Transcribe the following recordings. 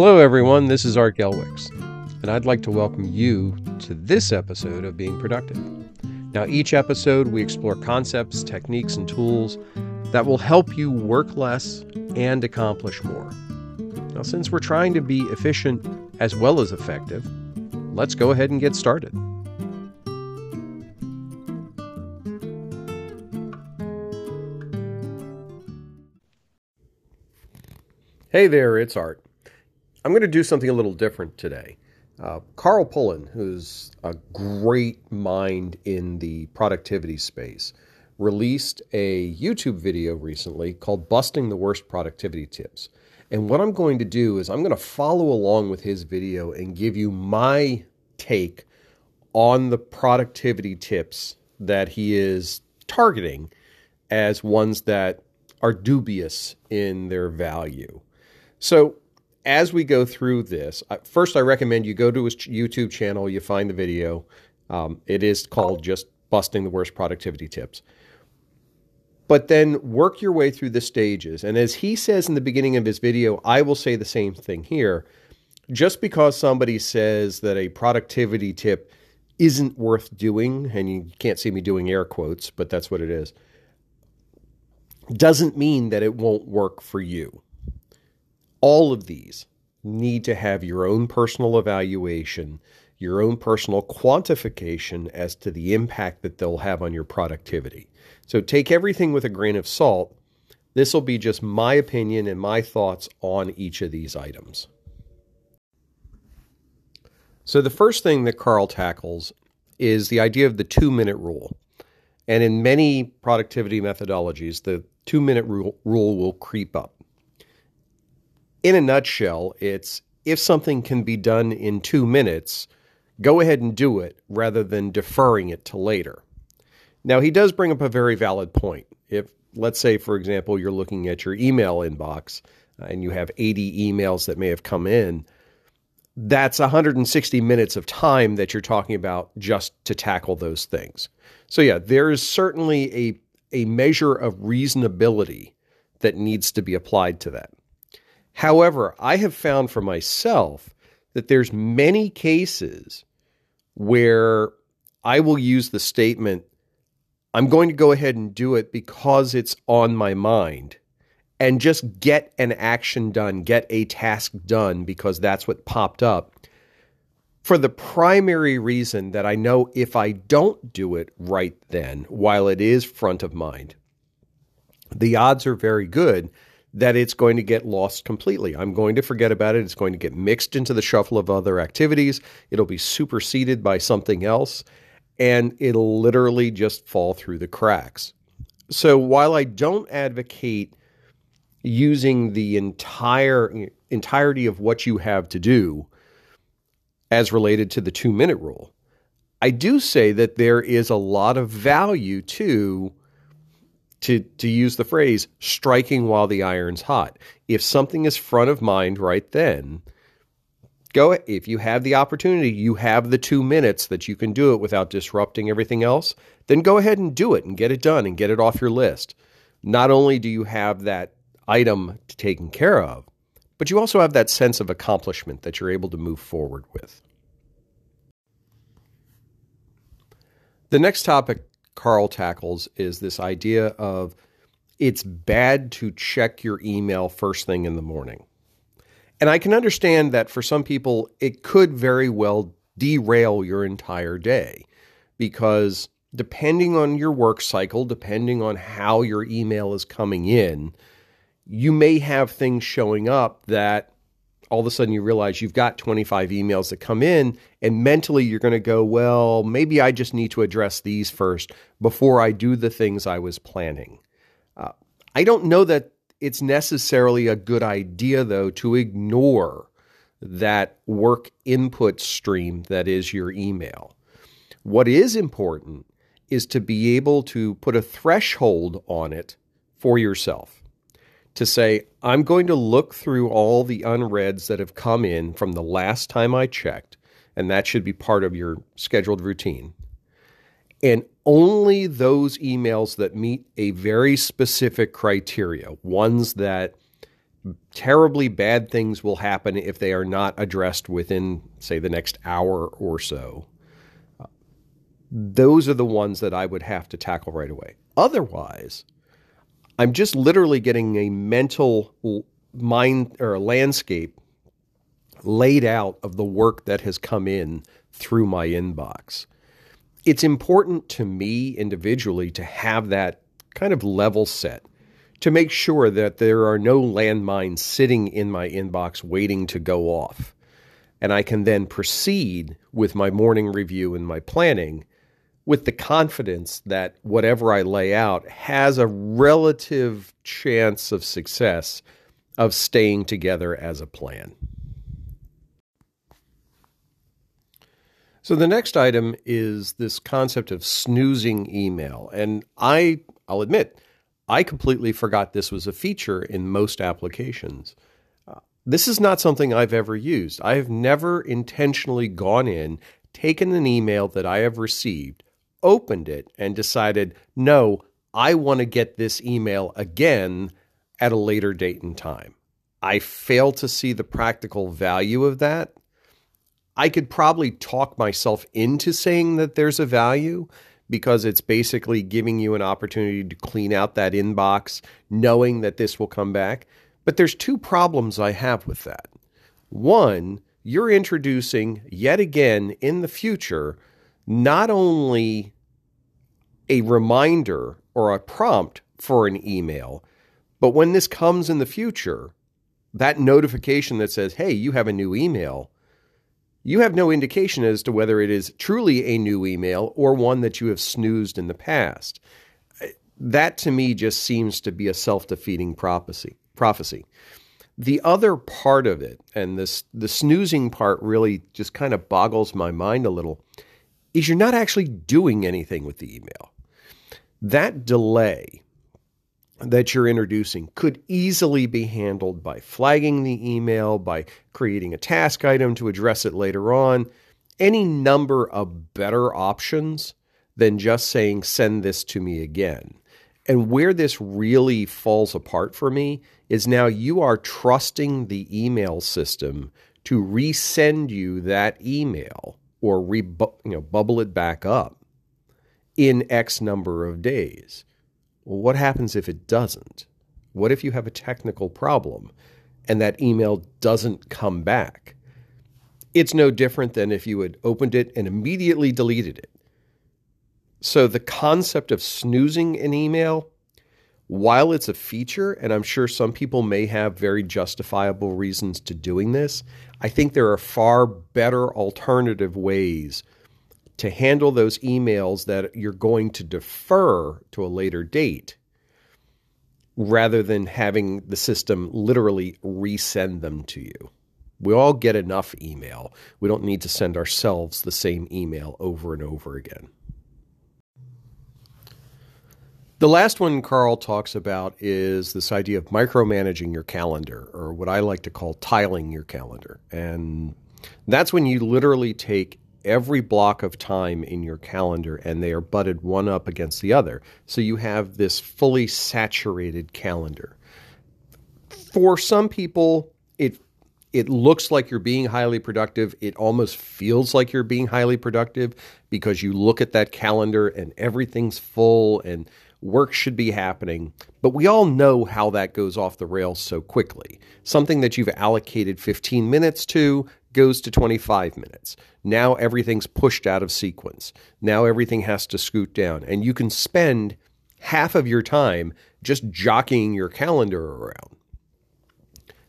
Hello, everyone. This is Art Gelwicks, and I'd like to welcome you to this episode of Being Productive. Now, each episode, we explore concepts, techniques, and tools that will help you work less and accomplish more. Now, since we're trying to be efficient as well as effective, let's go ahead and get started. Hey there, it's Art. I'm going to do something a little different today. Uh, Carl Pullein, who's a great mind in the productivity space, released a YouTube video recently called Busting the Worst Productivity Tips. And what I'm going to do is I'm going to follow along with his video and give you my take on the productivity tips that he is targeting as ones that are dubious in their value. So, as we go through this, first I recommend you go to his YouTube channel, you find the video. Um, it is called just Busting the Worst Productivity Tips. But then work your way through the stages. And as he says in the beginning of his video, I will say the same thing here. Just because somebody says that a productivity tip isn't worth doing, and you can't see me doing air quotes, but that's what it is, doesn't mean that it won't work for you all of these need to have your own personal evaluation, your own personal quantification as to the impact that they'll have on your productivity. So take everything with a grain of salt. This will be just my opinion and my thoughts on each of these items. So, the first thing that Carl tackles is the idea of the two minute rule. And in many productivity methodologies, the two minute rule, rule will creep up in a nutshell, it's if something can be done in two minutes, go ahead and do it rather than deferring it to later. Now, he does bring up a very valid point. If, let's say, for example, you're looking at your email inbox uh, and you have 80 emails that may have come in, that's 160 minutes of time that you're talking about just to tackle those things. So, yeah, there is certainly a, a measure of reasonability that needs to be applied to that. However, I have found for myself that there's many cases where I will use the statement, I'm going to go ahead and do it because it's on my mind and just get an action done, get a task done because that's what popped up. For the primary reason that I know if I don't do it right then, while it is front of mind, the odds are very good that it's going to get lost completely. I'm going to forget about it. It's going to get mixed into the shuffle of other activities. It'll be superseded by something else, and it'll literally just fall through the cracks. So while I don't advocate using the entire entirety of what you have to do as related to the 2 minute rule, I do say that there is a lot of value to to to use the phrase striking while the iron's hot. If something is front of mind right then, go if you have the opportunity, you have the 2 minutes that you can do it without disrupting everything else, then go ahead and do it and get it done and get it off your list. Not only do you have that item taken care of, but you also have that sense of accomplishment that you're able to move forward with. The next topic Carl tackles is this idea of it's bad to check your email first thing in the morning. And I can understand that for some people, it could very well derail your entire day because depending on your work cycle, depending on how your email is coming in, you may have things showing up that all of a sudden you realize you've got 25 emails that come in, and mentally you're going to go, well, maybe I just need to address these first before I do the things I was planning. Uh, I don't know that it's necessarily a good idea, though, to ignore that work input stream that is your email. What is important is to be able to put a threshold on it for yourself to say, I'm going to look through all the unreads that have come in from the last time I checked, and that should be part of your scheduled routine. And only those emails that meet a very specific criteria, ones that terribly bad things will happen if they are not addressed within, say, the next hour or so. Uh, those are the ones that I would have to tackle right away. Otherwise, I'm just literally getting a mental mind or landscape laid out of the work that has come in through my inbox. It's important to me individually to have that kind of level set to make sure that there are no landmines sitting in my inbox waiting to go off. And I can then proceed with my morning review and my planning with the confidence that whatever I lay out has a relative chance of success of staying together as a plan. So the next item is this concept of snoozing email. And I I'll admit, I completely forgot this was a feature in most applications. Uh, this is not something I've ever used. I have never intentionally gone in, taken an email that I have received, opened it, and decided, no, I want to get this email again at a later date and time. I fail to see the practical value of that. I could probably talk myself into saying that there's a value, because it's basically giving you an opportunity to clean out that inbox, knowing that this will come back. But there's two problems I have with that. One, you're introducing yet again in the future not only a reminder or a prompt for an email, but when this comes in the future, that notification that says, hey, you have a new email you have no indication as to whether it is truly a new email or one that you have snoozed in the past. That to me just seems to be a self-defeating prophecy. Prophecy. The other part of it, and this the snoozing part really just kind of boggles my mind a little, is you're not actually doing anything with the email. That delay that you're introducing could easily be handled by flagging the email, by creating a task item to address it later on, any number of better options than just saying, send this to me again. And where this really falls apart for me is now you are trusting the email system to resend you that email or re- you know, bubble it back up in X number of days. Well, what happens if it doesn't? What if you have a technical problem and that email doesn't come back? It's no different than if you had opened it and immediately deleted it. So the concept of snoozing an email, while it's a feature, and I'm sure some people may have very justifiable reasons to doing this, I think there are far better alternative ways to handle those emails that you're going to defer to a later date rather than having the system literally resend them to you. We all get enough email. We don't need to send ourselves the same email over and over again. The last one Carl talks about is this idea of micromanaging your calendar, or what I like to call tiling your calendar. And that's when you literally take every block of time in your calendar and they are butted one up against the other. So you have this fully saturated calendar. For some people, it it looks like you're being highly productive. It almost feels like you're being highly productive because you look at that calendar and everything's full and work should be happening. But we all know how that goes off the rails so quickly. Something that you've allocated 15 minutes to goes to 25 minutes. Now everything's pushed out of sequence. Now everything has to scoot down. And you can spend half of your time just jockeying your calendar around.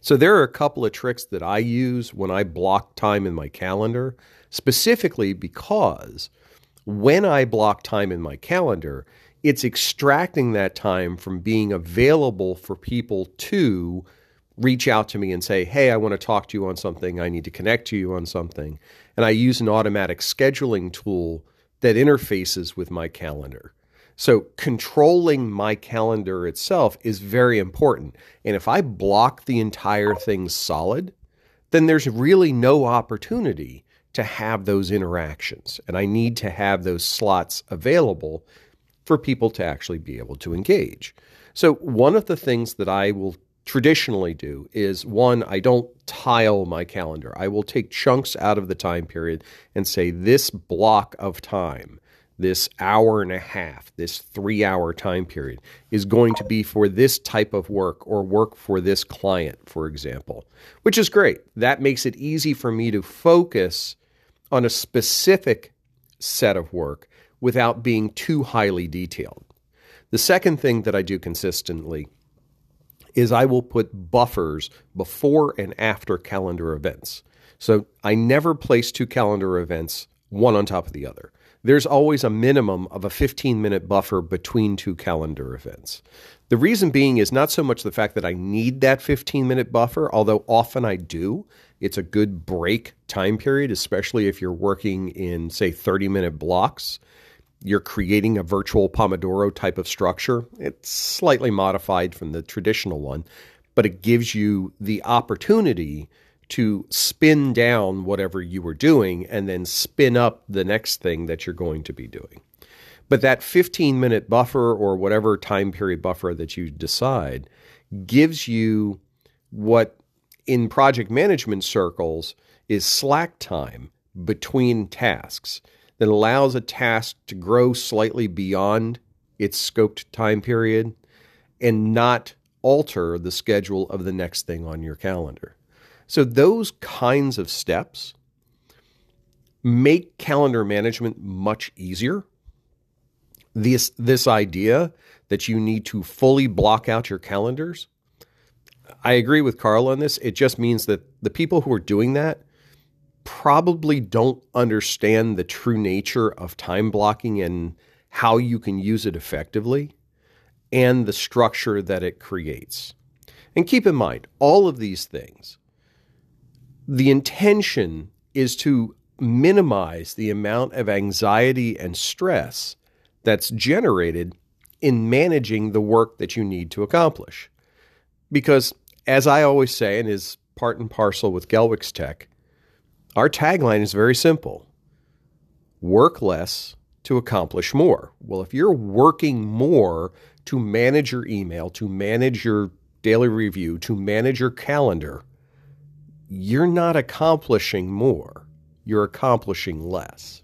So there are a couple of tricks that I use when I block time in my calendar, specifically because when I block time in my calendar, it's extracting that time from being available for people to reach out to me and say, Hey, I want to talk to you on something. I need to connect to you on something. And I use an automatic scheduling tool that interfaces with my calendar. So controlling my calendar itself is very important. And if I block the entire thing solid, then there's really no opportunity to have those interactions. And I need to have those slots available for people to actually be able to engage. So, one of the things that I will traditionally do is one, I don't tile my calendar. I will take chunks out of the time period and say this block of time, this hour and a half, this three hour time period is going to be for this type of work or work for this client, for example, which is great. That makes it easy for me to focus on a specific set of work without being too highly detailed. The second thing that I do consistently is I will put buffers before and after calendar events. So I never place two calendar events one on top of the other. There's always a minimum of a 15 minute buffer between two calendar events. The reason being is not so much the fact that I need that 15 minute buffer, although often I do. It's a good break time period, especially if you're working in, say, 30 minute blocks. You're creating a virtual Pomodoro type of structure. It's slightly modified from the traditional one, but it gives you the opportunity to spin down whatever you were doing and then spin up the next thing that you're going to be doing. But that 15 minute buffer or whatever time period buffer that you decide gives you what in project management circles is slack time between tasks that allows a task to grow slightly beyond its scoped time period and not alter the schedule of the next thing on your calendar. So, those kinds of steps make calendar management much easier. This, this idea that you need to fully block out your calendars, I agree with Carl on this. It just means that the people who are doing that probably don't understand the true nature of time blocking and how you can use it effectively and the structure that it creates. And keep in mind, all of these things, the intention is to minimize the amount of anxiety and stress that's generated in managing the work that you need to accomplish. Because, as I always say, and is part and parcel with Gelwick's Tech, our tagline is very simple work less to accomplish more. Well, if you're working more to manage your email, to manage your daily review, to manage your calendar, you're not accomplishing more, you're accomplishing less.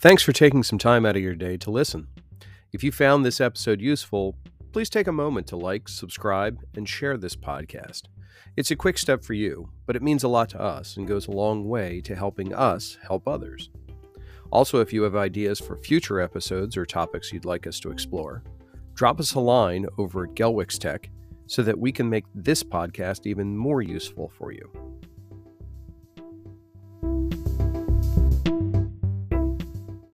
Thanks for taking some time out of your day to listen. If you found this episode useful, please take a moment to like, subscribe, and share this podcast. It's a quick step for you, but it means a lot to us and goes a long way to helping us help others. Also, if you have ideas for future episodes or topics you'd like us to explore, drop us a line over at Gelwix Tech so that we can make this podcast even more useful for you.